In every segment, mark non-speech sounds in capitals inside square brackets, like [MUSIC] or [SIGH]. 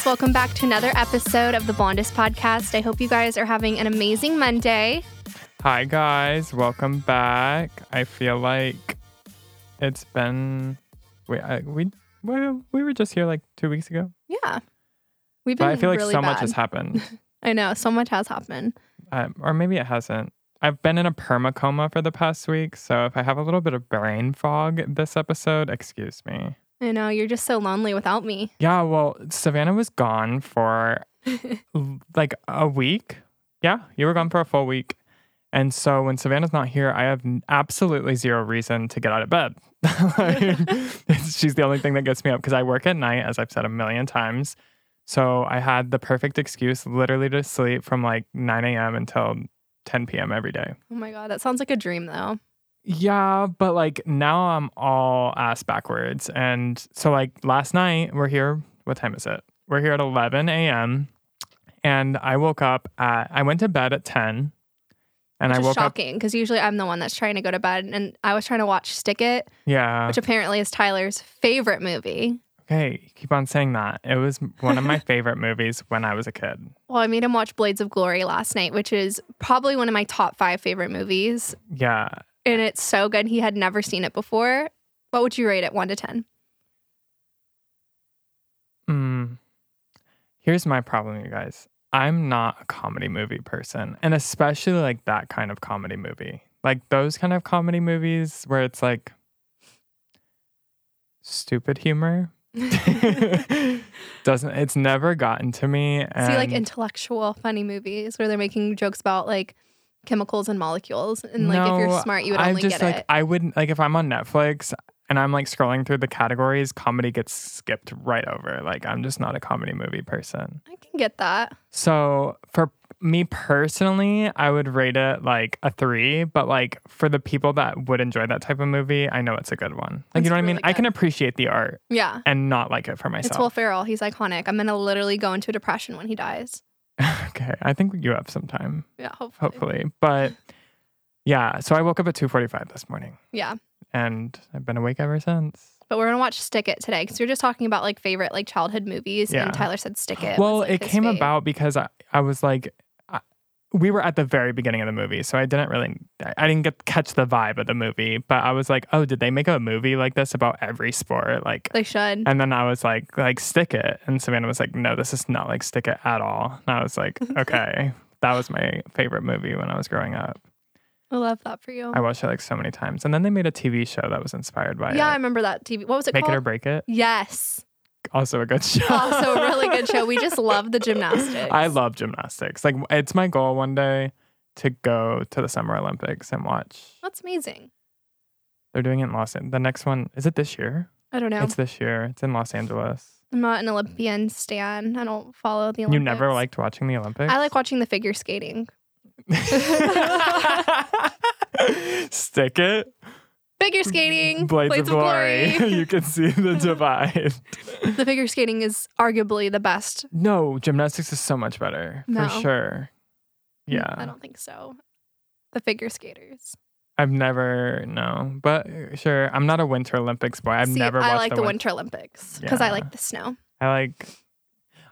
guys. Welcome back to another episode of the Blondest Podcast. I hope you guys are having an amazing Monday. Hi, guys. Welcome back. I feel like it's been. We, I, we, well, we were just here like two weeks ago. Yeah. We've been But I feel like really so much has happened. [LAUGHS] I know, so much has happened. um, or maybe it hasn't. I've been in a perma coma for the past week. So if I have a little bit of brain fog this episode, excuse me. I know, you're just so lonely without me. Yeah, well, Savanna was gone for [LAUGHS] like a week. Yeah, you were gone for a full week. And so when Savanna's not here, I have absolutely zero reason to get out of bed. [LAUGHS] Like, [LAUGHS] she's the only thing that gets me up because I work at night, as I've said a million times. So I had the perfect excuse literally to sleep from like 9 a.m. until 10 p.m. every day. Oh my God, that sounds like a dream though. Yeah, but like now I'm all ass backwards. And so like last night we're here. What time is it? We're here at 11 a.m. And I woke up at, I went to bed at 10. And Which I woke up, shocking because usually I'm the one that's trying to go to bed. And I was trying to watch Stick It, yeah. which apparently is Tyler's favorite movie. Okay, keep on saying that. It was one of my [LAUGHS] favorite movies when I was a kid. Well, I made him watch Blades of Glory last night, which is probably one of my top five favorite movies. Yeah. And it's so good. He had never seen it before. What would you rate it, one to 10? Mm. Here's my problem, you guys. I'm not a comedy movie person, and especially like that kind of comedy movie. Like those kind of comedy movies where it's like stupid humor. [LAUGHS] Doesn't it's never gotten to me. And See, like intellectual, funny movies where they're making jokes about like chemicals and molecules. And like if you're smart, you would only I just get like it. I wouldn't like if I'm on Netflix and I'm like scrolling through the categories, comedy gets skipped right over. Like I'm just not a comedy movie person. I can get that. So for me personally, I would rate it like a three, but like for the people that would enjoy that type of movie, I know it's a good one. Like It's you know what I mean? really I can appreciate the art Yeah. and not like it for myself. It's Will. Ferrell. He's iconic. I'm gonna literally go into a depression when he dies. [LAUGHS] okay, I think you have some time, Yeah, hopefully. hopefully. But yeah, so I woke up at two forty-five this morning, Yeah. and I've been awake ever since. But we're gonna watch Stick It today because we are just talking about like favorite like childhood movies, Yeah. and Tyler said Stick It. well, was, like, it his came fave. about because I, I was like, we were at the very beginning of the movie, so I didn't really, I- didn't get catch the vibe of the movie, but I was like, oh, did they make a movie like this about every sport? Like, They should. and then I was like, like stick it, and Savanna was like, no, this is not like stick it at all. And I was like, [LAUGHS] okay, that was my favorite movie when I was growing up. I love that for you. I watched it like so many times, and then they made a TV show that was inspired by it. yeah, I remember that TV. What was it Make it or break it. yes. Also a good [LAUGHS] show. Also a really good show. We just love the gymnastics. I love gymnastics. Like it's my goal one day to go to the Summer Olympics and watch. That's amazing. They're doing it in Los Angeles. The next one is it this year? I don't know. It's this year. It's in Los Angeles. I'm not an Olympian stan. I don't follow the Olympics. You never liked watching the Olympics? I like watching the figure skating. [LAUGHS] [LAUGHS] Stick it. Figure skating. [LAUGHS] Blades, of glory. glory. [LAUGHS] you can see the [LAUGHS] divide. the figure skating is arguably the best. no, gymnastics is so much better. No. For sure. Mm, yeah. I don't think so. The figure skaters. I've never no, but sure. I'm not a Winter Olympics boy. I've See, never watched I like the, win- Winter Olympics because I like the snow. I like.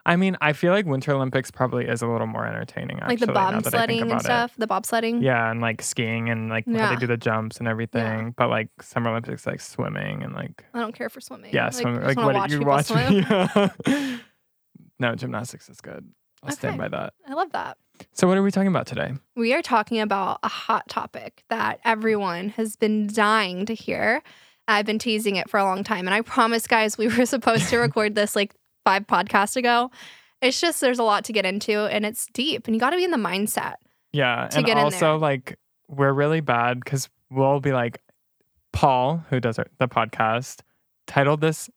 I mean, I feel like Winter Olympics probably is a little more entertaining. Actually, like the now that I think bobsledding and stuff. The bobsledding. Yeah, and like skiing and like how they do the jumps and everything. But like Summer Olympics, like swimming and like I don't care for swimming. yeah, like, swimming. Like what did you watch? swim. Yeah. [LAUGHS] no, gymnastics is good. I'll stand by that. I love that. So what are we talking about today? We are talking about a hot topic that everyone has been dying to hear. I've been teasing it for a long time. And I promise, guys, we were supposed to [LAUGHS] record this like five podcasts ago. It's just there's a lot to get into and it's deep and you got to be in the mindset. Yeah, to and get in also like we're really bad because we'll be like Paul, who does our, the podcast, titled this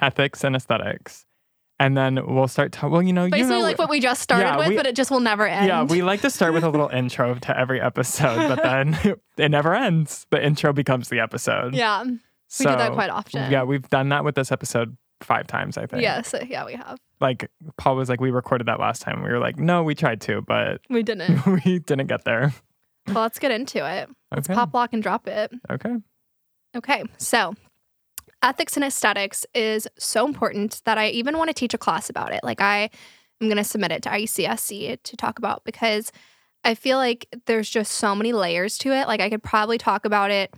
"Ethics and Aesthetics," and then we'll start. To, well, you know, Basically, you know, like what we just started Yeah, with, we- but it just will never end. yeah, we like to start with a little [LAUGHS] intro to every episode, but then [LAUGHS] it never ends. The intro becomes the episode. yeah, we so, do that quite often. Yeah, we've done that with this episode five times, I think. Yes, yeah, we have. Like Paul was like, we recorded that last time. We were like, no, we tried to, but We didn't. [LAUGHS] we didn't get there. well, let's get into it. Let's Okay. pop, lock, and drop it. Okay. Okay, so ethics and aesthetics is so important that I even want to teach a class about it. Like I am going to submit it to ICSC to talk about because I feel like there's just so many layers to it. Like I could probably talk about it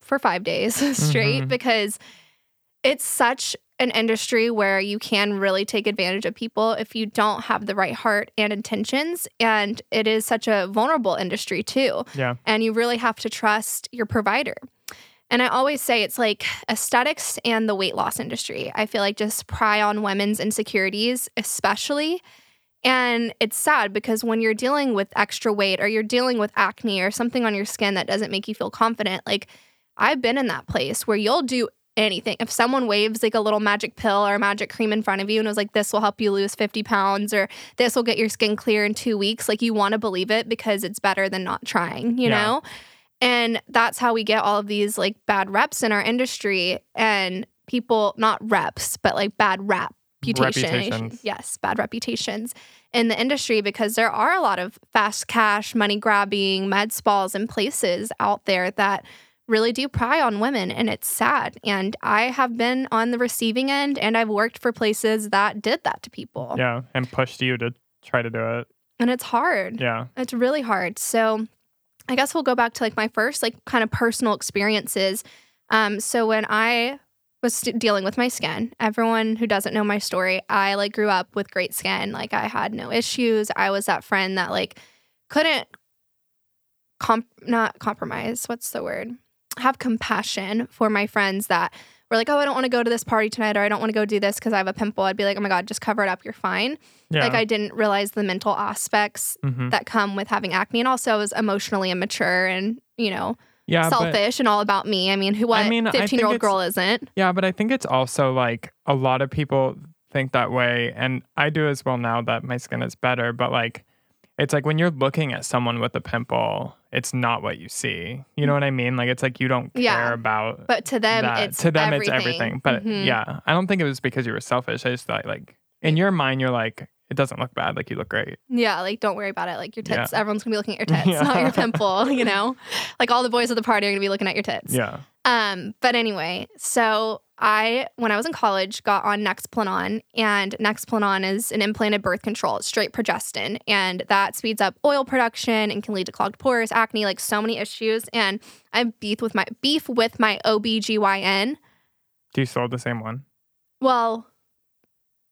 for 5 days [LAUGHS] straight Mhm. because it's such an industry where you can really take advantage of people if you don't have the right heart and intentions and it is such a vulnerable industry too Yeah. and you really have to trust your provider. And I always say it's like aesthetics and the weight loss industry. I feel like just pry on women's insecurities, especially. And it's sad because when you're dealing with extra weight or you're dealing with acne or something on your skin that doesn't make you feel confident, like I've been in that place where you'll do anything. If someone waves like a little magic pill or a magic cream in front of you and was like, this will help you lose 50 pounds or this will get your skin clear in two weeks, like you want to believe it because it's better than not trying, you Yeah. know? And that's how we get all of these like bad reps in our industry and people, not reps, but like bad rap. Reputations. Yes, bad reputations in the industry because there are a lot of fast cash, money grabbing med spas and places out there that really do pry on women and it's sad. And I have been on the receiving end and I've worked for places that did that to people. Yeah. And pushed you to try to do it. And it's hard. Yeah. It's really hard. So I guess we'll go back to like my first like kind of personal experiences. Um, so when I was st- dealing with my skin, everyone who doesn't know my story, I like grew up with great skin. Like I had no issues. I was that friend that like couldn't comp not compromise. What's the word? Have compassion for my friends that were like, oh, I don't want to go to this party tonight, or I don't want to go do this because I have a pimple. I'd be like, oh my god, just cover it up. You're fine. Yeah. Like I didn't realize the mental aspects Mhm. that come with having acne and also I was emotionally immature and you know yeah. But, selfish and all about me i mean who what mean, I 15 year old girl isn't yeah. But I think it's also like a lot of people think that way. And I do as well now that my skin is better. But like, it's like when you're looking at someone with a pimple, it's not what you see. You know what I mean? Like, it's like you don't care Yeah. about but to them that. it's to them everything. it's everything. But Mhm. yeah, I don't think it was because you were selfish. I just thought like in your mind you're like it doesn't look bad. Like you look great. yeah like don't worry about it like your tits Yeah. everyone's gonna be looking at your [LAUGHS] tits Yeah. not your pimple you [LAUGHS] know like all the boys at the party are gonna be looking at your tits Yeah. Um, but anyway, so I, when I was in college, got on Nexplanon, and Nexplanon is an implanted birth control. Straight progestin, and that speeds up oil production and can lead to clogged pores, acne, like so many issues. And I beef with my beef with my OBGYN. Do you still have the same one? Well,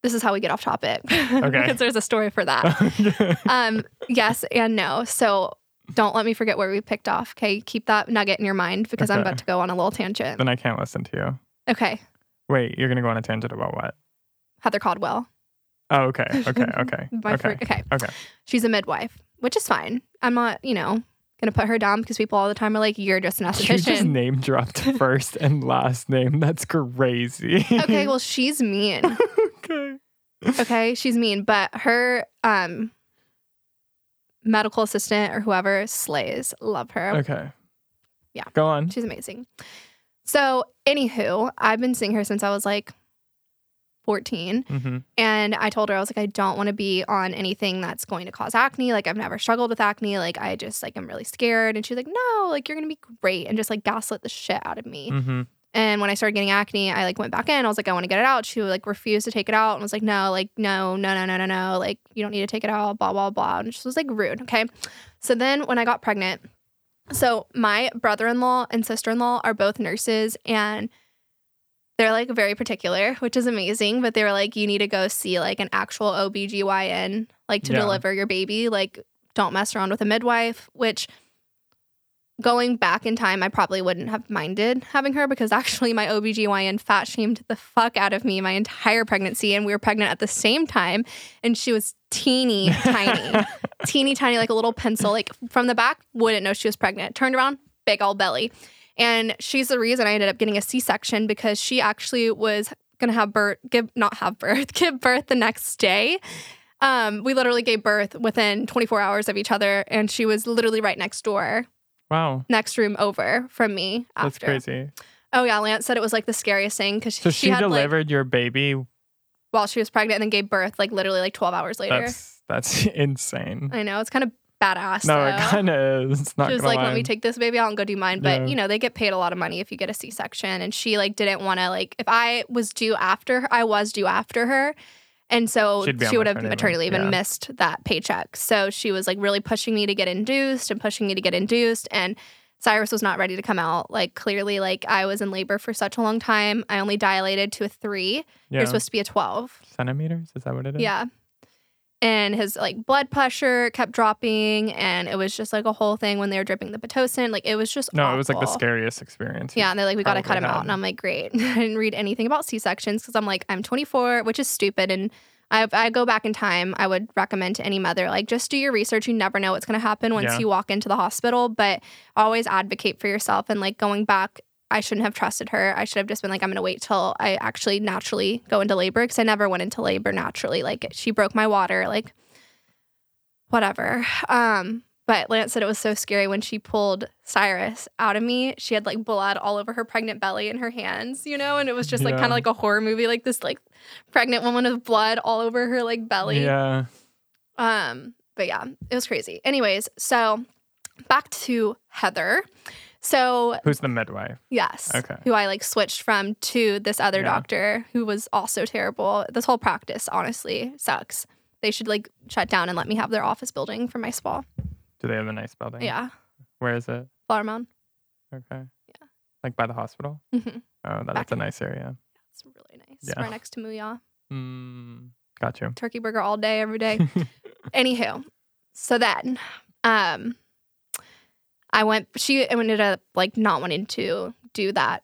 this is how we get off topic. Okay. [LAUGHS] because there's a story for that. [LAUGHS] um, yes and no. So don't let me forget where we picked off. Okay. Keep that nugget in your mind because I'm about to go on a little tangent. then I can't listen to you. Okay. Wait, you're gonna go on a tangent about what? Heather Caldwell. Oh, okay, okay, okay, [LAUGHS] okay, okay. okay. She's a midwife, which is fine. I'm not, you know, gonna put her down because people all the time are like, "You're just an You just name dropped [LAUGHS] first and last name. That's crazy. okay, well, [LAUGHS] she's mean. okay. Okay, she's mean, but her um medical assistant or whoever slays. Love her. Okay. Yeah. Go on. She's amazing. So, anywho, I've been seeing her since I was like 14. hmm And I told her, I was like, I don't want to be on anything that's going to cause acne. Like, I've never struggled with acne. Like, I just, like, I'm really scared. And she's like, no, like, you're going to be great. And just, like, gaslit the shit out of me. hmm And when I started getting acne, I, like, went back in. I was like, I want to get it out. She, like, refused to take it out and was like, no, like, no, no, no, no, no, no. Like, you don't need to take it out, blah, blah, blah. And she was, like, rude. Okay. So then when I got pregnant, so my brother in law and sister in law are both nurses and they're like very particular, which is amazing. But they were like, you need to go see like an actual OBGYN, like to Yeah. deliver your baby. Like, don't mess around with a midwife, which going back in time, I probably wouldn't have minded having her because actually my OBGYN fat shamed the fuck out of me my entire pregnancy. And we were pregnant at the same time. And she was teeny [LAUGHS] tiny teeny tiny, like a little pencil. Like from the back, wouldn't know she was pregnant. Turned around, big old belly. And she's the reason I ended up getting a C section because she actually was gonna have birth, give not have birth, [LAUGHS] give birth the next day. Um, we literally gave birth within 24 hours of each other, and she was literally right next door, Wow. next room over from me. That's crazy. Oh yeah, Lance said it was like the scariest thing because So she, she, had like delivered your baby. while she was pregnant and then gave birth like literally like 12 hours later. That's that's [LAUGHS] insane. I know it's kind of badass. No, though. it kind of is. It's not she was like, lie. "Let me take this baby out and go do mine." But Yeah. you know, they get paid a lot of money if you get a C-section, and she like didn't want to like if I was due after her, I was due after her, and so She'd be on she would have maternity leave and yeah. missed that paycheck. So she was like really pushing me to get induced and pushing me to get induced, and Cyrus was not ready to come out. Like clearly, like I was in labor for such a long time. I only dilated to a three. yeah. You're supposed to be a twelve. centimeters. Is that what it is? Yeah. And his like blood pressure kept dropping, and it was just like a whole thing when they were dripping the pitocin. Like it was just No, it was like the scariest experience. Yeah, and they're like, we got to cut him out, and I'm like, great. [LAUGHS] I didn't read anything about C sections because I'm like, I'm 24, which is stupid, and I, I go back in time, I would recommend to any mother like just do your research. You never know what's going to happen once Yeah. you walk into the hospital, but always advocate for yourself. And like going back, I shouldn't have trusted her. I should have just been like, I'm going to wait till I actually naturally go into labor because I never went into labor naturally. Like she broke my water, like whatever. Um, but Lance said it was so scary when she pulled Cyrus out of me. She had like blood all over her pregnant belly and her hands, you know, and it was just like Yeah. kind of like a horror movie, like this like pregnant woman with blood all over her like belly. Yeah. Um, but yeah, it was crazy. Anyways, so back to Heather. So Who's the midwife? yes, Okay. who I like switched from to this other Yeah. doctor who was also terrible. This whole practice honestly sucks. They should like shut down and let me have their office building for my spa. Do they have a nice building? Yeah, Where is it? Flower Mound. Okay. Yeah. Like by the hospital? hmm Oh, Back that's a nice area. It's really nice. Yeah. Right next to MOOYAH. Mm, got you. Turkey burger all day, every day. [LAUGHS] Anywho, so then, um, I went. She ended up like not wanting to do that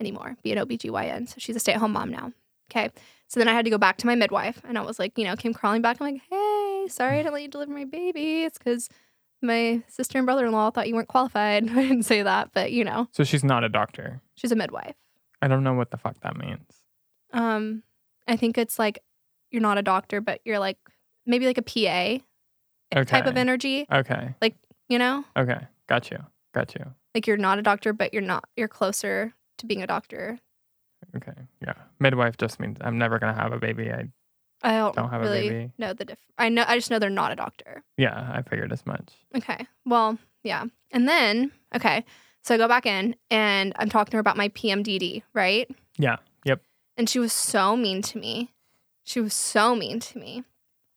anymore. Be an OBGYN, so she's a stay-at-home mom now. Okay, so then I had to go back to my midwife, and I was like, you know, came crawling back. I'm like, hey, sorry I didn't let you deliver my baby. It's because my sister and brother-in-law thought you weren't qualified. [LAUGHS] I didn't say that, but you know, so she's not a doctor. she's a midwife. I don't know what the fuck that means. Um, I think it's like you're not a doctor, but you're like maybe like a PA Okay. type of energy. Okay. Like, you know, Okay. Got you. Got you. like you're not a doctor, but you're not. You're closer to being a doctor. Okay. Yeah. Midwife just means I'm never gonna have a baby. I I don't, Don't have a really baby. know the diff. I know. I just know they're not a doctor. yeah, I figured as much. Okay. Well, yeah. And then okay, so I go back in and I'm talking to her about my PMDD, right? Yeah. Yep. And she was so mean to me. She was so mean to me.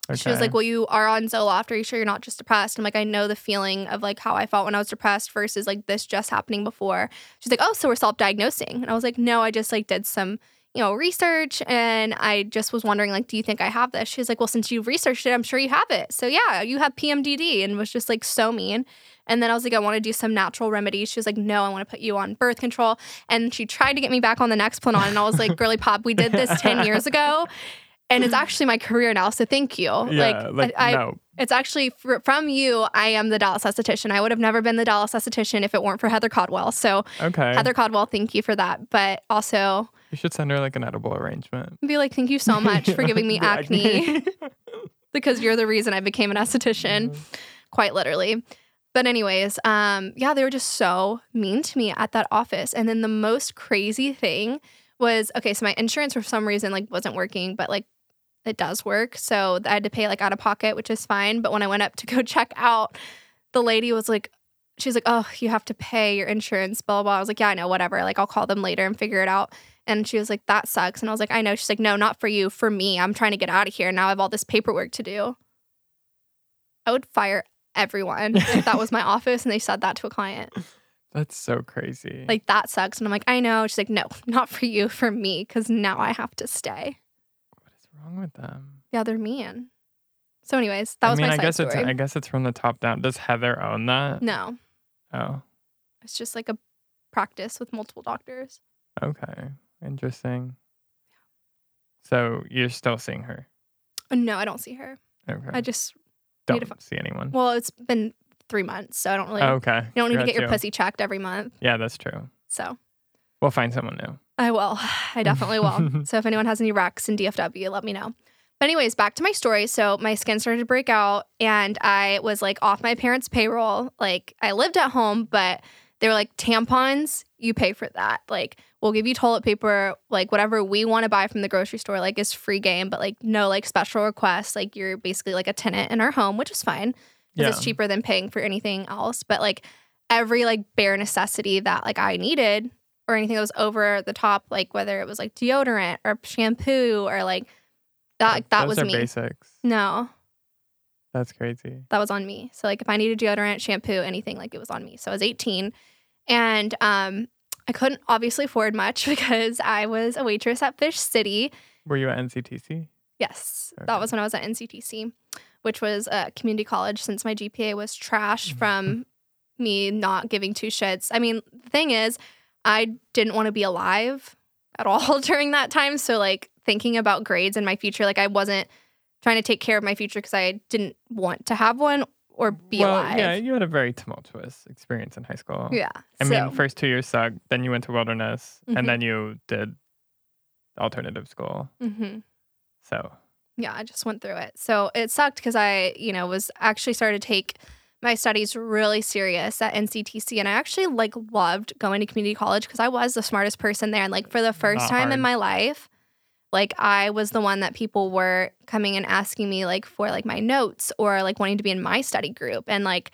Okay. She was like, "Well, you are on Zoloft. Are you sure you're not just depressed?" I'm like, "I know the feeling of like how I felt when I was depressed versus like this just happening before." She's like, "Oh, so we're self-diagnosing," and I was like, "No, I just like did some." You know, research, and I just was wondering, like, do you think I have this? She's like, well, since you've researched it, I'm sure you have it. So yeah, you have PMDD, and was just like so mean. And then I was like, I want to do some natural remedies. She was like, no, I want to put you on birth control. And she tried to get me back on the Nexplanon, and I was like, girly pop, we did this ten years ago, and it's [LAUGHS] actually my career now. So thank you. yeah, like, I, I no. it's actually fr- from you. I am the Dallas esthetician. I would have never been the Dallas esthetician if it weren't for Heather Caldwell. So Okay. Heather Caldwell, thank you for that. But also you should send her like an edible arrangement. be like, thank you so [LAUGHS] much for giving me acne [LAUGHS] because you're the reason I became an esthetician, quite literally. But anyways, um, yeah, they were just so mean to me at that office. And then the most crazy thing was okay, so my insurance for some reason like wasn't working, but like it does work. So I had to pay like out of pocket, which is fine. But when I went up to go [LAUGHS] check out, the lady was like, she's like, oh, you have to pay your insurance, blah, blah, blah. I was like, yeah, I know, whatever. Like, I'll call them later and figure it out. And she was like, that sucks. And I was like, I know. She's like, no, not for you, for me. I'm trying to get out of here. Now I have all this paperwork to do. I would fire everyone if that was my [LAUGHS] office and they said that to a client. That's so crazy. Like, that sucks. And I'm like, I know. She's like, no, not for you, for me, because now I have to stay. Wrong with them? Yeah, they're mean. So, anyways, that was mean, my I side guess story. it's I guess it's from the top down. Does Heather own that? no, Oh, it's just like a practice with multiple doctors. okay. Interesting. So you're still seeing her? Uh, No, I don't see her. Okay. I just, don't to see anyone. well, it's been three months, so I don't really, okay. you don't need to get your you. pussy checked every month. Yeah, that's true. So We'll find someone new. I will. I definitely will. [LAUGHS] so if anyone has any recs in DFW, let me know. But anyways, back to my story. So my skin started to break out and I was like off my parents' payroll. Like I lived at home, but they were like tampons, you pay for that. Like we'll give you toilet paper, like whatever we want to buy from the grocery store, like is free game, but like no like special requests. Like you're basically like a tenant in our home, which is fine. because Yeah. it's cheaper than paying for anything else. But like every like bare necessity that like I needed or anything that was over the top, like whether it was like deodorant or shampoo or like that that Those was are me. basics. No, That's crazy. that was on me. So like if I needed deodorant, shampoo, anything, like it was on me. So I was 18 and um I couldn't obviously afford much [LAUGHS] because I was a waitress at Fish City. Were you at NCTC? Yes, Okay. that was when I was at NCTC, which was a community college since my GPA was trash from me not giving two shits. I mean, the thing is, I didn't want to be alive at all [LAUGHS] during that time. So, like, thinking about grades in my future, like, I wasn't trying to take care of my future because I didn't want to have one or be well, alive. yeah, you had a very tumultuous experience in high school. Yeah. I so, mean, first two years sucked. Then you went to wilderness, Mhm. and then you did alternative school. mhm. So yeah, I just went through it. So it sucked because I, you know, was actually started to take my studies really serious at NCTC, and I actually like loved going to community college because I was the smartest person there. And like for the first Not time in my life, like I was the one that people were coming and asking me like for like my notes or like wanting to be in my study group, and like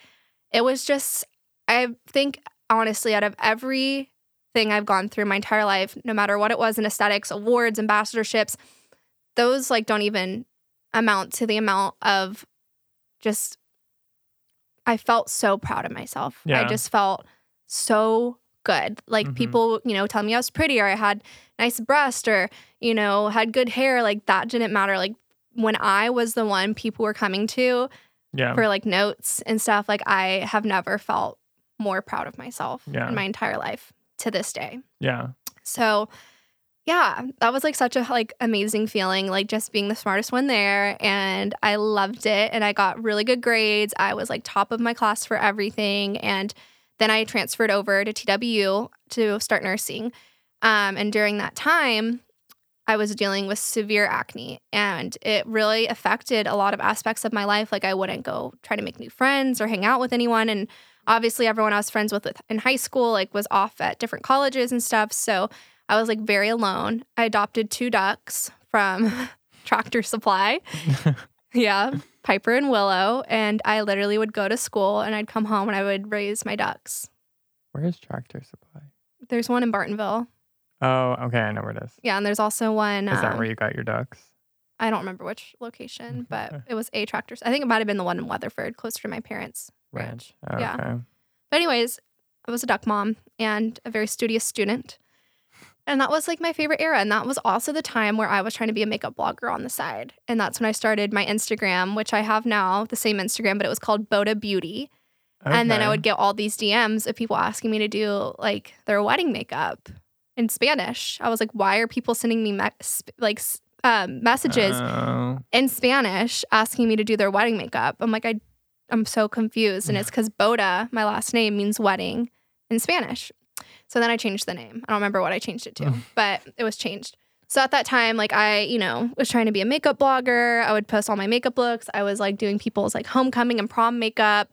it was just, I think honestly, out of everything I've gone through my entire life, no matter what it was in aesthetics, awards, ambassadorships, those like don't even amount to the amount of just I felt so proud of myself. I just felt so good. Like Mhm. people, you know, tell me I was pretty or I had nice breast or, you know, had good hair. Like that didn't matter. Like when I was the one people were coming to yeah, for like notes and stuff, like I have never felt more proud of myself Yeah. in my entire life to this day. yeah, So yeah, that was like such a like amazing feeling, like just being the smartest one there. And I loved it. And I got really good grades. I was like top of my class for everything. And then I transferred over to TWU to start nursing. Um, and during that time, I was dealing with severe acne and it really affected a lot of aspects of my life. Like I wouldn't go try to make new friends or hang out with anyone. And obviously everyone I was friends with with- in high school like was off at different colleges and stuff. So I was like very alone. I adopted two ducks from [LAUGHS] Tractor Supply. [LAUGHS] yeah, Piper and Willow. And I literally would go to school and I'd come home and I would raise my ducks. Where's Tractor Supply? There's one in Bartonville. Oh, okay, I know where it is. Yeah, and there's also one. Is that um, where you got your ducks? I don't remember which location, [LAUGHS] but it was a tractor. I think it might have been the one in Weatherford, closer to my parents' ranch. Oh, yeah. Okay. But anyways, I was a duck mom and a very studious student. And that was like my favorite era. And that was also the time where I was trying to be a makeup blogger on the side. And that's when I started my Instagram, which I have now, the same Instagram, but it was called Boda Beauty. And then I would get all these DMs of people asking me to do like their wedding makeup in Spanish. I was like, why are people sending me me- sp- like um, messages Oh, in Spanish asking me to do their wedding makeup. I'm like, I, I'm so confused. And it's because Boda, my last name, means wedding in Spanish. So then I changed the name. I don't remember what I changed it to, but it was changed. So at that time, like I, you know, was trying to be a makeup blogger. I would post all my makeup looks. I was like doing people's like homecoming and prom makeup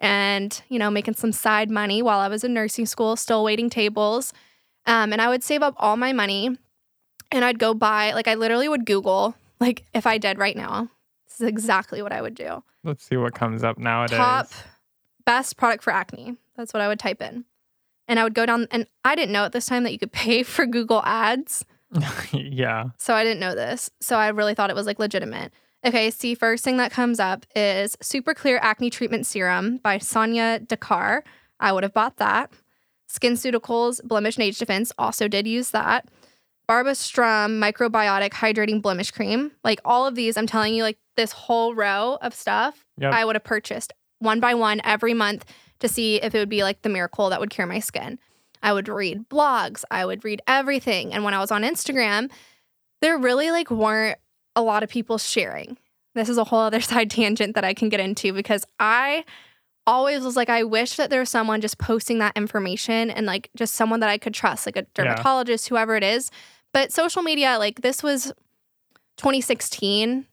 and, you know, making some side money while I was in nursing school, still waiting tables. Um, and I would save up all my money and I'd go buy, like, I literally would Google, like, if I did right now, this is exactly what I would do. let's see what comes up nowadays. Top best product for acne. That's what I would type in. And I would go down, and I didn't know at this time that you could [LAUGHS] pay for Google ads. [LAUGHS] yeah. So I didn't know this. So I really thought it was like legitimate. Okay, see, first thing that comes up is Super Clear Acne Treatment Serum by Sonya Dakar. I would have bought that. SkinCeuticals Blemish and Age Defense also did use that. Barbara Sturm Microbiotic Hydrating Blemish Cream. Like all of these, I'm telling you, like this whole row of stuff, Yep. I would have purchased one by one every month to see if it would be like the miracle that would cure my skin. I would read blogs, I would read everything. And when I was on Instagram, there really like weren't a lot of people sharing. This is a whole other [LAUGHS] side tangent that I can get into because I always was like, I wish that there was someone just posting that information and like just someone that I could trust, like a dermatologist, whoever it is. But social media, like this was 2016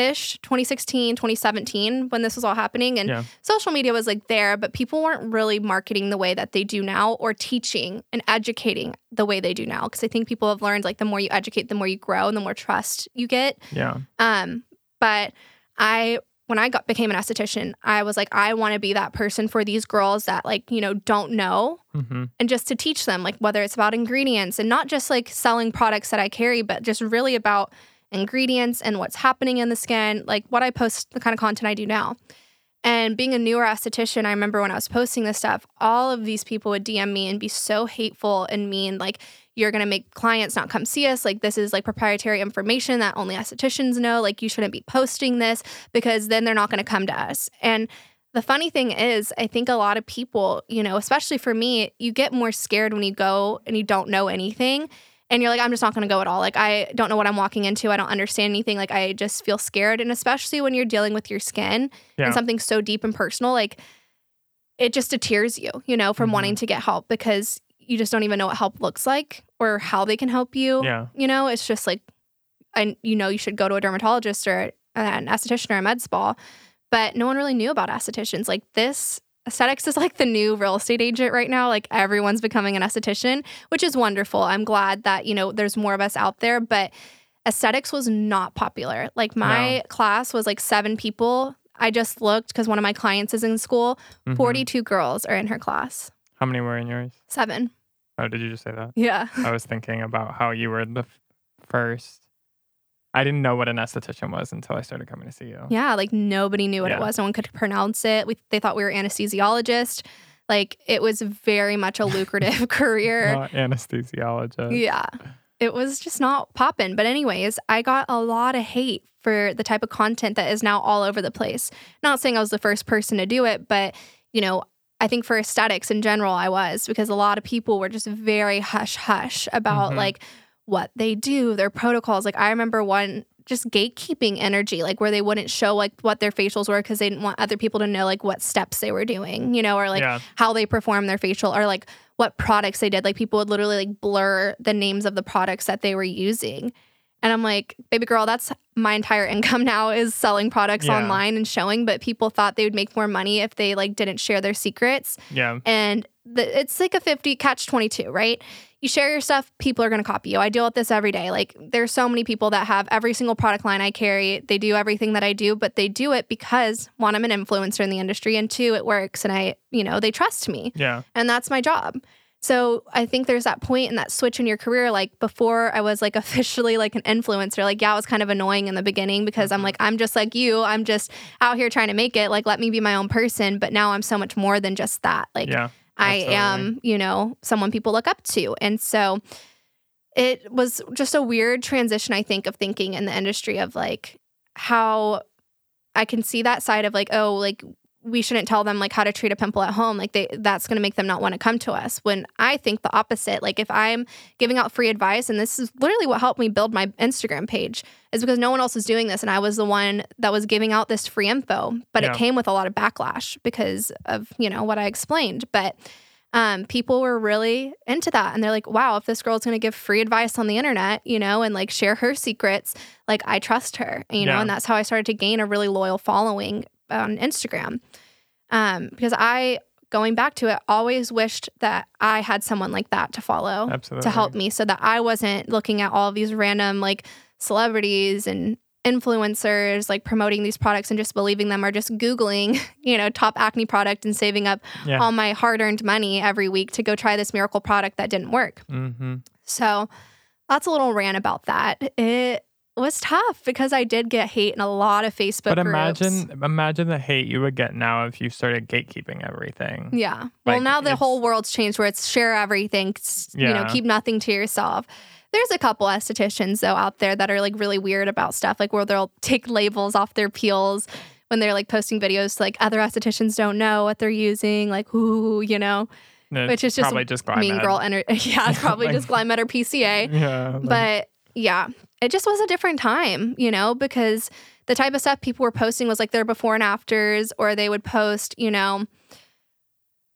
ish, 2016, 2017 when this was all happening. And Yeah. social media was like there, but people weren't really marketing the way that they do now or teaching and educating the way they do now. Cause I think people have learned like the more you educate, the more you grow and the more trust you get. Yeah. Um, but I when I got became an esthetician, I was like, I want to be that person for these girls that like, you know, don't know hmm and just to teach them like whether it's about ingredients and not just like selling products that I carry, but just really about ingredients and what's happening in the skin, like what I post, the kind of content I do now. And being a newer esthetician, I remember when I was posting this stuff, all of these people would DM me and be so hateful and mean, like, you're gonna make clients not come see us. Like, this is like proprietary information that only estheticians know. Like, you shouldn't be posting this because then they're not gonna come to us. And the funny thing is, I think a lot of people, you know, especially for me, you get more scared when you go and you don't know anything. And you're like, I'm just not going to go at all. Like, I don't know what I'm walking into. I don't understand anything. Like, I just feel scared. And especially when you're dealing with your skin Yeah. and something so deep and personal, like, it just deters you, you know, from Mhm. wanting to get help because you just don't even know what help looks like or how they can help you. Yeah. You know, it's just like, and you know, you should go to a dermatologist or an esthetician or a med spa, but no one really knew about estheticians. Like this, aesthetics is like the new real estate agent right now. Like everyone's becoming an esthetician, which is wonderful. I'm glad that, you know, there's more of us out there, but aesthetics was not popular. Like my No. class was like seven people. I just looked because one of my clients is in school. Mhm. 42 girls are in her class. How many were in yours? Seven. Oh, did you just say that? Yeah. I was thinking about how you were the f- first. I didn't know what an esthetician was until I started coming to see you. Yeah, like nobody knew what it was. No one could pronounce it. We, they thought we were anesthesiologists. Like it was very much a lucrative [LAUGHS] career. Not anesthesiologist. Yeah. It was just not popping. But, anyways, I got a lot of hate for the type of content that is now all over the place. Not saying I was the first person to do it, but, you know, I think for aesthetics in general, I was because a lot of people were just very hush hush about Mhm. like what they do, their protocols. Like, I remember one just gatekeeping energy, like where they wouldn't show like what their facials were because they didn't want other people to know like what steps they were doing, you know, or like yeah. how they perform their facial or like what products they did. Like people would literally like blur the names of the products that they were using. And I'm like, baby girl, that's my entire income now is selling products Yeah. online and showing. But people thought they would make more money if they like didn't share their secrets. Yeah. And the, it's like a 50 catch 22, right? You share your stuff, people are going to copy you. I deal with this every day. Like there's so many people that have every single product line I carry. They do everything that I do, but they do it because one, I'm an influencer in the industry, and two, it works, and I, you know, they trust me Yeah. and that's my job. So I think there's that point and that switch in your career. Like before, I was like [LAUGHS] officially like an influencer. Like yeah, it was kind of annoying in the beginning because I'm Mhm. like I'm just like you. I'm just out here trying to make it. Like let me be my own person. But now I'm so much more than just that. Like yeah. I am, you know, someone people look up to. And so it was just a weird transition, I think, of thinking in the industry of like how I can see that side of like, oh, like we shouldn't tell them like how to treat a pimple at home. Like they that's gonna make them not want to come to us. When I think the opposite. Like if I'm giving out free advice, and this is literally what helped me build my Instagram page, is because no one else was doing this. And I was the one that was giving out this free info. But Yeah. it came with a lot of backlash because of, you know, what I explained. But um, people were really into that. And they're like, wow, if this girl's going to give free advice on the internet, you know, and like share her secrets, like I trust her, you know, Yeah. and that's how I started to gain a really loyal following on Instagram. Um, because I, going back to it, always wished that I had someone like that to follow Absolutely. to help me so that I wasn't looking at all these random like celebrities and influencers like promoting these products and just believing them or just googling [LAUGHS] you know top acne product and saving up Yeah. all my hard-earned money every week to go try this miracle product that didn't work mm-hmm. so that's a little rant about that it was tough because i did get hate in a lot of facebook But groups. imagine, imagine the hate you would get now if you started gatekeeping everything. Yeah. Well, now the whole world's changed where it's share everything, s- you know, keep nothing to yourself. There's a couple estheticians though out there that are like really weird about stuff, like where they'll take labels off their peels when they're like posting videos to like other estheticians don't know what they're using, like ooh, you know, which is just probably just mean girl energy. [LAUGHS] yeah, it's probably [LAUGHS] Like- just Glymed or PCA. Yeah. like- But yeah, it just was a different time, you know, because the type of stuff people were posting was like their before and afters, or they would post, you know,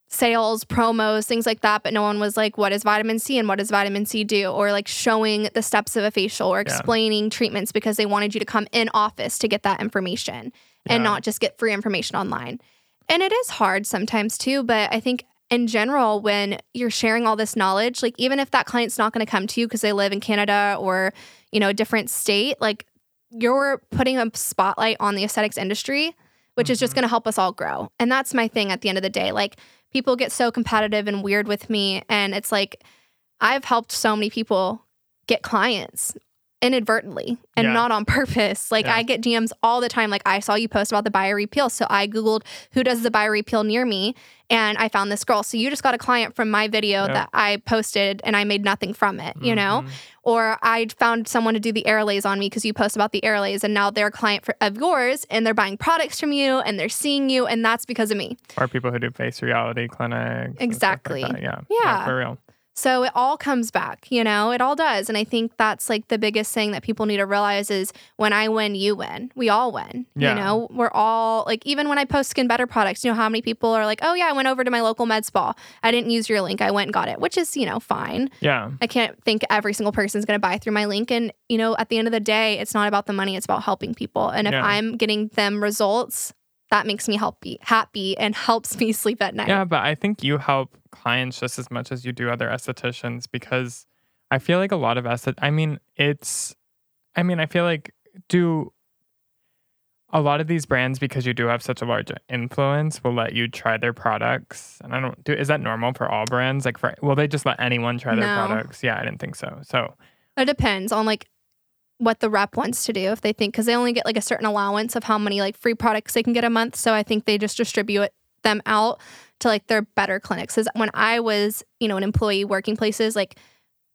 sales, promos, things like that. But no one was like, what is vitamin C and what does vitamin C do? Or like showing the steps of a facial or explaining treatments because they wanted you to come in office to get that information and Yeah. not just get free information online. And it is hard sometimes too, but I think in general, when you're sharing all this knowledge, like even if that client's not going to come to you because they live in Canada or, you know, a different state, like you're putting a spotlight on the aesthetics industry. which is just Mhm. going to help us all grow. And that's my thing at the end of the day. Like people get so competitive and weird with me and it's like I've helped so many people get clients inadvertently and Yeah. not on purpose. [LAUGHS] Like Yeah. I get DMs all the time like I saw you post about the BioRePeel, so I googled who does the BioRePeel near me and I found this girl. So you just got a client from my video Yeah. that I posted and I made nothing from it, you know? Mhm. or I found someone to do the Airlace on me because you post about the Airlace and now they're a client for, of yours and they're buying products from you and they're seeing you and that's because of me. Or people who do face reality clinics. stuff like Exactly. Yeah. Yeah. For real. So it all comes back, you know, it all does. And I think that's like the biggest thing that people need to realize is when I win, you win. We all win. Yeah. You know, we're all like, even when I post Skin Better products, you know how many people are like, oh, yeah, I went over to my local med spa. I didn't use your link. I went and got it, which is, you know, fine. Yeah. I can't think every single person is going to buy through my link. And, you know, at the end of the day, it's not about the money, it's about helping people. And if Yeah. I'm getting them results, that makes me happy, happy and [LAUGHS] helps me sleep at night. Yeah, but I think you help clients just as much as you do other estheticians because I feel like a lot of esthet I mean, it's I mean, I feel like do a lot of these brands because you do have such a large influence will let you try their products. And I don't do is that normal for all brands? Like for will they just let anyone try their No. products? Yeah, I didn't think so. So It depends on like what the rep wants to do. If they think, because they only get like a certain allowance of how many like free products they can get a month. So I think they just distribute them out to like their better clinics. Because when I was, you know, an employee working places, like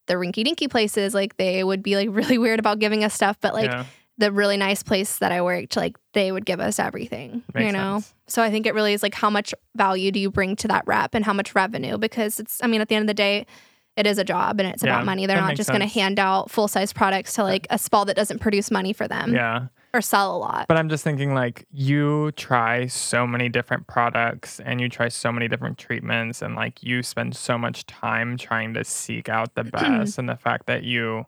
the rinky dinky places, like they would be like [LAUGHS] really weird about giving us stuff. But like yeah, the really nice place that I worked, like they would give us everything, makes you know? sense. So I think it really is like how much value do you bring to that rep and how much revenue? Because it's, I mean, at the end of the day, it is a job and it's Yeah, about money. They're not just going to hand out full size products to like a spa that doesn't produce money for them Yeah. or sell a lot. But I'm just thinking like you try so many different products and you try so many different treatments and like you spend so much time trying to seek out the [CLEARS THROAT] best and the fact that you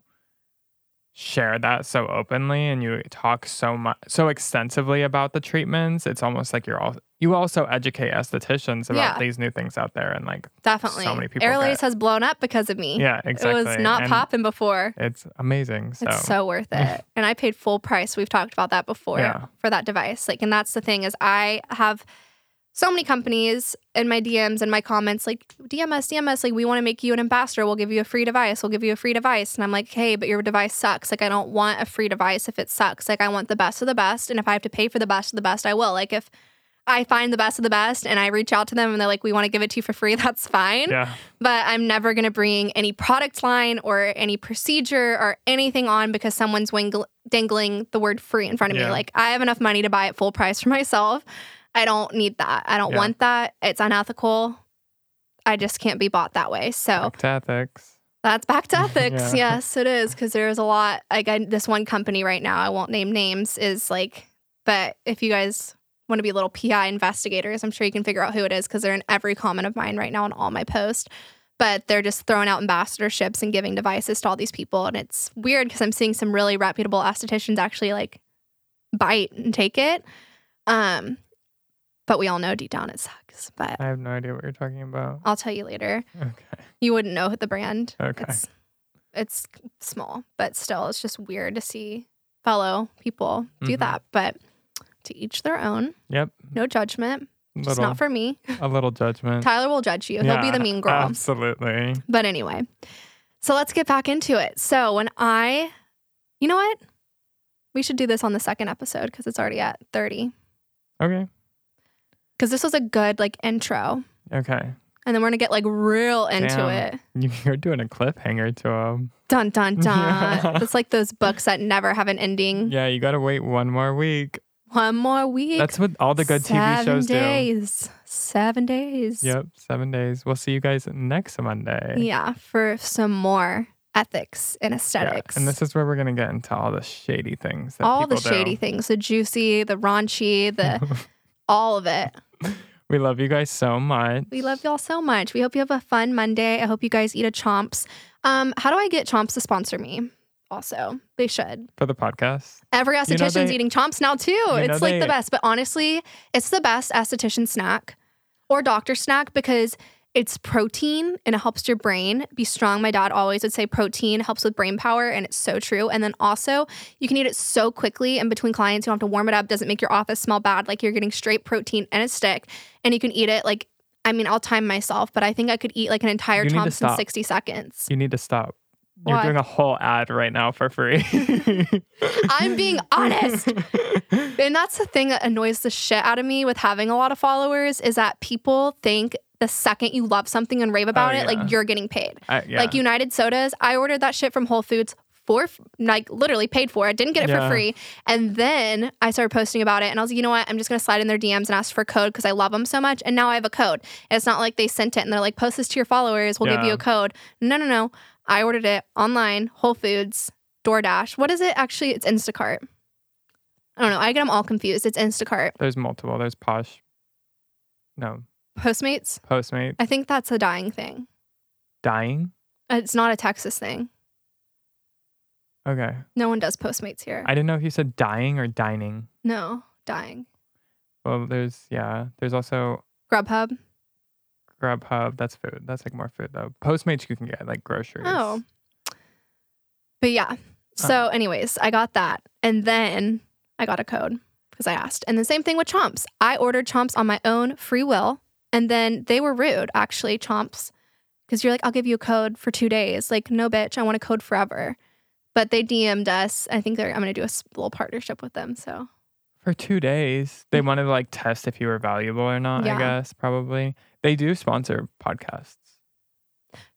share that so openly and you talk so much so extensively about the treatments it's almost like you're all you also educate estheticians about Yeah. these new things out there and like Definitely. so many people Airlace has blown up because of me. yeah exactly It was not And popping before. it's amazing so, It's so worth it. [LAUGHS] and I paid full price. We've talked about that before Yeah. for that device. Like, and that's the thing is I have so many companies in my DMs and my comments like DM us, DM us, like we want to make you an ambassador. We'll give you a free device. We'll give you a free device. And I'm like, hey, but your device sucks. Like I don't want a free device if it sucks. Like I want the best of the best. And if I have to pay for the best of the best, I will. Like if I find the best of the best and I reach out to them and they're like, we want to give it to you for free, [LAUGHS] that's fine yeah but I'm never going to bring any product line or any procedure or anything on because someone's wingl- dangling the word free in front of me. Like, I have enough money to buy it full price for myself. I don't need that. I don't Yeah. want that. It's unethical. I just can't be bought that way. So back to ethics that's back to [LAUGHS] ethics. Yeah. Yes, it is. Because there's a lot. Like, I, this one company right now, I won't name names, is like, but if you guys want to be little PI investigators, I'm sure you can figure out who it is because they're in every comment of mine right now on all my posts. But they're just throwing out ambassadorships and giving devices to all these people. And it's weird because I'm seeing some really reputable estheticians actually like bite and take it. Um, but we all know deep down it sucks. But i have no idea what you're talking about I'll tell you later. okay You wouldn't know the brand. Okay. It's, it's small, but still, it's just weird to see fellow people do Mhm. that. But to each their own. yep No judgment. Little not for me. a little judgment Tyler will judge you. He'll be the mean girl. Absolutely. But anyway, so let's get back into it. So when I, you know what? We should do this on the second episode because it's already at 30. Okay. Because this was a good like intro. Okay. And then we're to get like real into Damn. it. You- You're doing a cliffhanger to them. Dun, dun, dun. [LAUGHS] It's like those books that never have an ending. Yeah, you got to wait one more week. One more week. That's what all the good TV Seven shows days. Seven days. do. Yep, seven days. We'll see you guys next Monday. Yeah, for some more ethics and Yeah, aesthetics. And this is where we're gonna get into all the shady things that all the shady do. things, the juicy, the raunchy, the [LAUGHS] all of it. [LAUGHS] we love you guys so much. We love y'all so much. We hope you have a fun Monday. I hope you guys eat a chomps. Um, how do I get chomps to sponsor me? Also, they should. for the podcast. Every know, esthetician's they- eating chomps now too. know, It's like they- the best. But honestly, it's the best esthetician snack or doctor snack because it's protein and it helps your brain be strong. My dad always would say protein helps with brain power, and it's so true. And then also, you can eat it so quickly in between clients. You don't have to warm it up, doesn't make your office smell bad. Like you're getting straight protein and a stick, and you can eat it like, I mean, I'll time myself, but I think I could eat like an entire Thompson in 60 seconds. You need to stop. You're doing a whole ad right now for free. [LAUGHS] I'm being honest. [LAUGHS] And that's the thing that annoys the shit out of me with having a lot of followers is that people think the second you love something and rave about oh, it, yeah. like you're getting paid. I- yeah. Like United Sodas, I ordered that shit from Whole Foods for like literally paid for it. Didn't get it for free. And then I started posting about it and I was like, you know what? I'm just gonna slide in their DMs and ask for a code because I love them so much. And now I have a code. And it's not like they sent it and they're like, post this to your followers, we'll give you a code. No, no, no. I ordered it online, Whole Foods, DoorDash. What is it? Actually, it's Instacart. I don't know. I get them all confused. It's Instacart. There's multiple. There's Posh. No, Postmates. Postmates. I think that's a dying thing. Dying. Uh, it's not a Texas thing. Okay. No one does Postmates here. I didn't know if you said dying or dining. no, dying. Well, there's yeah. There's also Grubhub. Grubhub. That's food. That's like more food though. Postmates you can get like groceries. Oh. But yeah. So, anyways, I got that. And then I got a code because I asked. And the same thing with Chomps. I ordered Chomps on my own free will. And then they were rude, actually, Chomps, because you're like, I'll give you a code for two days. Like, no, bitch, I want a code forever. But they DM'd us. I think they're, I'm going to do a little partnership with them. So, For two days, they wanted to like test if you were valuable or not. Mm. Yeah. I guess probably they do sponsor podcasts.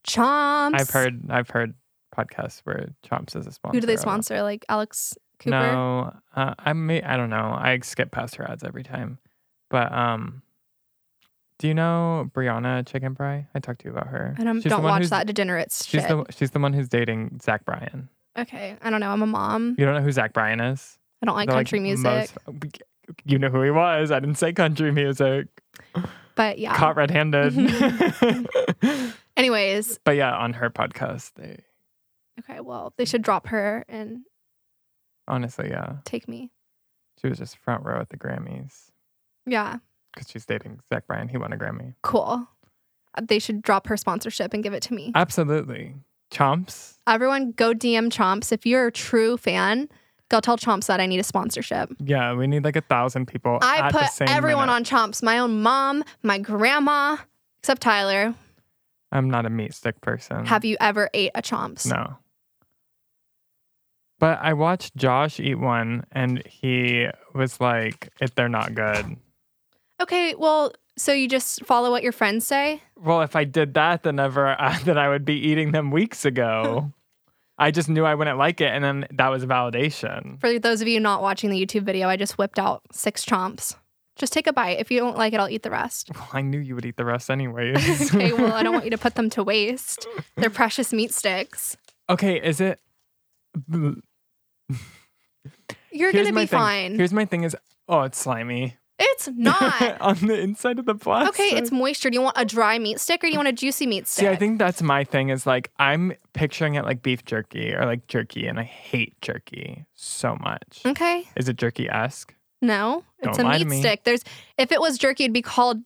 Chomps. I've heard. I've heard podcasts where Chomps is a sponsor. Who do they sponsor? Like Alex Cooper? No, uh, I may. I don't know. I skip past her ads every time. But um, do you know Brianna Chickenfry? I talked to you about her. I don't, She's don't watch that degenerates She's shit. the she's the one who's dating Zach Bryan. okay. I don't know. I'm a mom. You don't know who Zach Bryan is? I don't like They're, country music. most- you know who he was. I didn't say country music. but yeah. Caught red-handed. [LAUGHS] [LAUGHS] Anyways, but yeah, on her podcast, they okay, well, they should drop her and honestly, yeah, take me. she was just front row at the Grammys Yeah, because she's dating Zach Bryan. He won a Grammy. cool. Uh, They should drop her sponsorship and give it to me. Absolutely, Chomps. Everyone go DM Chomps. If you're a true fan, go tell Chomps that I need a sponsorship. Yeah, we need like a thousand people. I at the put everyone minute. on Chomps. My own mom, my grandma, except Tyler. I'm not a meat stick person. Have you ever ate a Chomps? no. But I watched Josh eat one, and he was like, "If they're not good." Okay, well, so you just follow what your friends say? Well, if I did that, then never [LAUGHS] uh, then I would be eating them weeks ago. [LAUGHS] I just knew I wouldn't like it, and then that was validation. For those of you not watching the YouTube video, I just whipped out six Chomps. Just take a bite. If you don't like it, I'll eat the rest. Well, I knew you would eat the rest anyways. [LAUGHS] okay, well, I don't want you to put them to waste. They're precious meat sticks. okay, is it? You're Here's gonna be thing. fine. Here's my thing: is oh, it's slimy. It's [LAUGHS] not. on the inside of the plastic. Okay, it's moisture. Do you want a dry meat stick or do you want a juicy meat stick? See, I think that's my thing. Is like I'm picturing it like beef jerky or like jerky, and I hate jerky so much. Okay. Is it jerky esque? No, it's Don't a meat me. stick. There's if it was jerky, it'd be called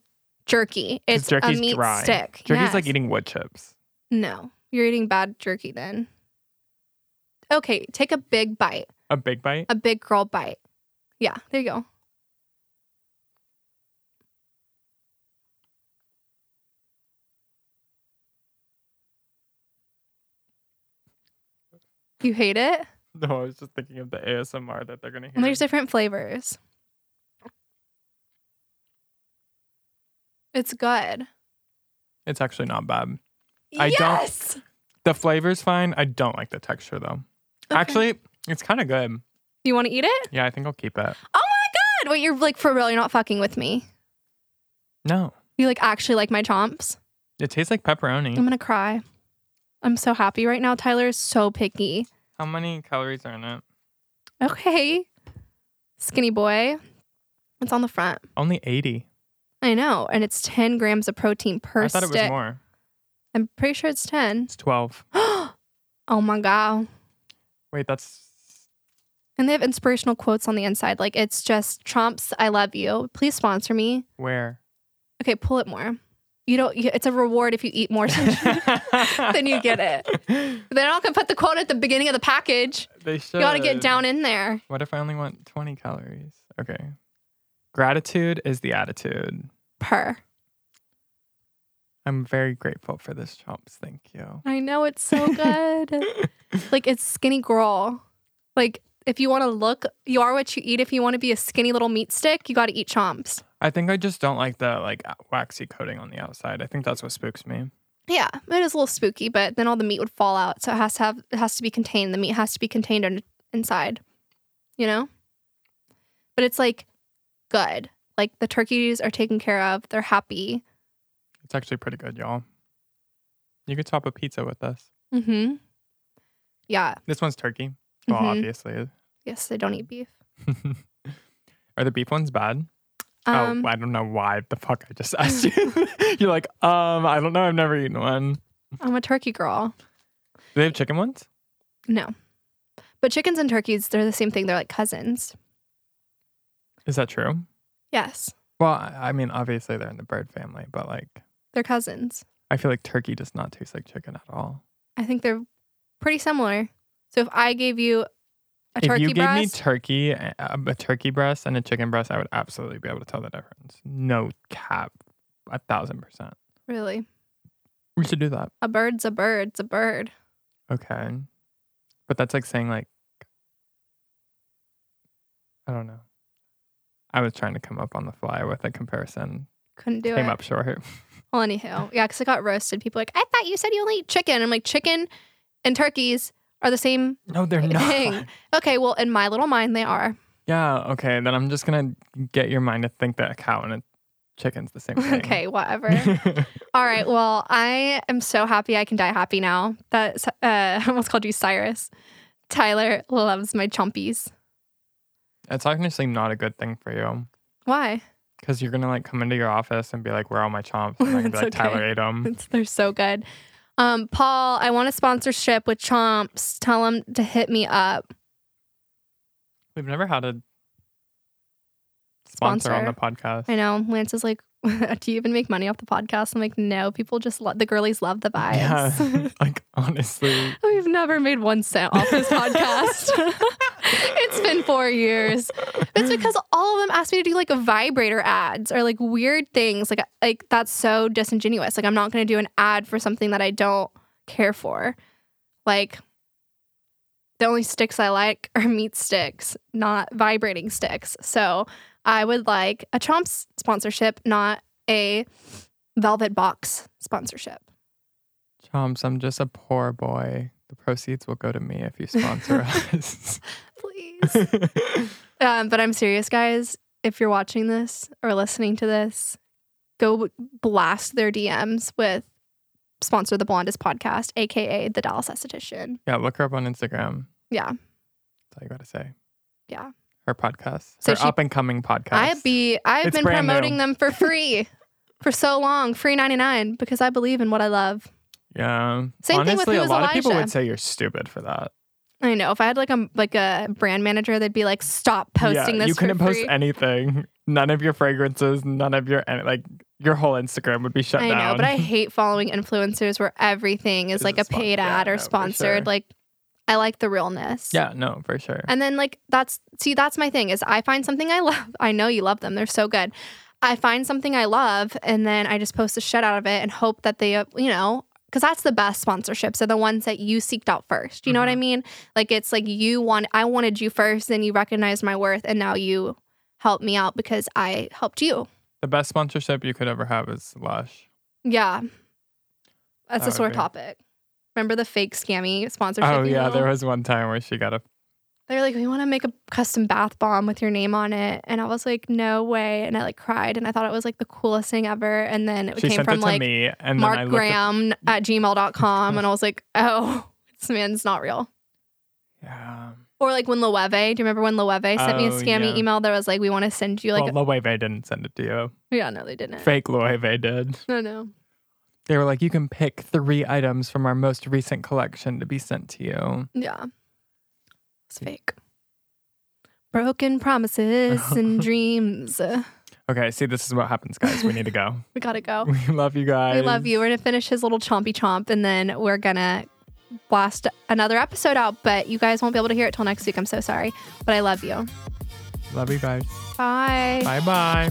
jerky. It's a meat dry. stick. Jerky's like eating wood chips. No, you're eating bad jerky then. Okay, take a big bite, A big bite. a big girl bite. Yeah, there you go. You hate it? No, I was just thinking of the ASMR that they're gonna hear. And there's different flavors. It's good. it's actually not bad. I don't- yes. The flavor's fine. I don't like the texture though. Okay. Actually, it's kind of good. Do you want to eat it? Yeah, I think I'll keep it. Oh my god! Wait, you're like for real? You're not fucking with me. No, You like actually like my chomps? it tastes like pepperoni. I'm gonna cry. I'm so happy right now. Tyler is so picky. How many calories are in it? Okay, skinny boy. It's on the front. Only 80. I know, and it's 10 grams of protein per I thought it was more. I'm pretty sure it's 10. It's 12. [GASPS] oh my god! Wait, that's And they have inspirational quotes on the inside. Like it's just Chomps, I love you. Please sponsor me. where? Okay, pull it more. You don't. It's a reward if you eat more [LAUGHS] than you get it. They're not gonna put the quote at the beginning of the package. They should. You gotta get down in there. What if I only want 20 calories? Okay. Gratitude is the attitude. Per. I'm very grateful for this chomps. Thank you. I know it's so good. [LAUGHS] like it's skinny girl. Like if you want to look, you are what you eat. If you want to be a skinny little meat stick, you got to eat chomps. I think I just don't like the like waxy coating on the outside. I think that's what spooks me. Yeah, it is a little spooky, but then all the meat would fall out, so it has to have it has to be contained. The meat has to be contained in, inside, you know. But it's like good. Like the turkeys are taken care of. They're happy. It's actually pretty good, y'all. You could top a pizza with this. Mm-hmm. Yeah. This one's turkey. Well, Mhm. obviously. Yes, they don't eat beef. [LAUGHS] Are the beef ones bad? Um, oh, I don't know why the fuck I just [LAUGHS] asked you. [LAUGHS] You're like, um, I don't know. I've never eaten one. I'm a turkey girl. Do they have chicken ones? No. But chickens and turkeys, they're the same thing. They're like cousins. Is that true? Yes, Well, I I mean, obviously they're in the bird family, but like, they're cousins. I feel like turkey does not taste like chicken at all. I think they're pretty similar. So if I gave you a if turkey you gave me turkey, a, a turkey breast and a chicken breast, I would absolutely be able to tell the difference. No cap, a thousand percent. really, We should do that. a bird's a bird's a bird. Okay, but that's like saying like, I don't know. I was trying to come up on the fly with a comparison. Couldn't do Came it. Came up short. [LAUGHS] Well, anyhow, yeah, because I got roasted. People like, I thought you said you only eat chicken. I'm like, chicken and turkeys are the same. No, they're not. Okay, well, in my little mind, they are. Yeah. Okay. Then I'm just gonna get your mind to think that a cow and a chicken's the same thing. Okay, whatever. [LAUGHS] All right. Well, I am so happy I can die happy now. That uh, [LAUGHS] I almost called you Cyrus. Tyler loves my chompies. it's honestly not a good thing for you Why? because you're gonna like come into your office and be like, "Where are all my chomps?" And I'm gonna be [LAUGHS] like, "Tyler ate them." It's, they're so good. Um, Paul, I want a sponsorship with Chomps. Tell them to hit me up. We've never had a sponsor, on the podcast. I know. Lance is like, [LAUGHS] Do you even make money off the podcast? I'm like, No, people just lo- the girlies love the vibes. Yeah. [LAUGHS] like honestly, We've never made one cent off this podcast. [LAUGHS] it's been four years. It's because all of them asked me to do like vibrator ads or like weird things. Like, like that's so disingenuous. Like, I'm not going to do an ad for something that I don't care for. Like, the only sticks I like are meat sticks, not vibrating sticks. So I would like a Chomps sponsorship, not a Velvet Box sponsorship. chomps. I'm just a poor boy. The proceeds will go to me if you sponsor [LAUGHS] us. Please. [LAUGHS] Um, but I'm serious, guys. If you're watching this or listening to this, go blast their DMs with sponsor the Blondest podcast, aka the Dallas Esthetician. yeah, look her up on Instagram. Yeah, That's all you gotta say. yeah. Her podcast. So her she- up and coming podcast. I be I've It's been brand new. promoting them for free [LAUGHS] for so long, free ninety nine, because I believe in what I love. Yeah. Same thing Honestly, with a Who's lot of people would say you're stupid for that. I know if I had like a like a brand manager, they'd be like, "Stop posting yeah, this you couldn't post free." anything. None of your fragrances, none of your like your whole Instagram would be shut I down. I know, but I hate following influencers where everything is Is like a a spon- paid yeah, ad no, or for sponsored. sure. Like, I like the realness. yeah, no, for sure. And then like that's see that's my thing is I find something I [LAUGHS] love. I know you love them. They're so good. I find something I love and then I just post the shit out of it and hope that they uh, you know because that's the best sponsorships are the ones that you seeked out first. You know what I Mhm. mean? Like it's like you want I wanted you first, then you recognized my worth, and now you help me out because I helped you. the best sponsorship you could ever have is Lush. Yeah, that's That a sore be- topic. Remember the fake scammy sponsorship? Oh yeah, email? there was one time where she got a They're like, we want to make a custom bath bomb with your name on it. And I was like, no way. And I like cried and I thought it was like the coolest thing ever. And then it she came from it like me and Mark Graham at gmail.com. and I was like, oh, [LAUGHS] this man's not real. Yeah. Or like when Loewe, do you remember when Loewe sent me a Oh, scammy yeah. email that was like, we want to send you like, well, Loewe didn't send it to you. yeah, no, they didn't. Fake Loewe did. No, no. They were like, you can pick three items from our most recent collection to be sent to you. Yeah. It's fake. Broken promises [LAUGHS] and dreams. Okay, see, this is what happens, guys. We need to go. [LAUGHS] We gotta go. We love you guys. We love you. We're gonna finish his little chompy chomp and then we're gonna blast another episode out, but you guys won't be able to hear it till next week. I'm so sorry. But I love you. Love you guys. Bye. Bye bye.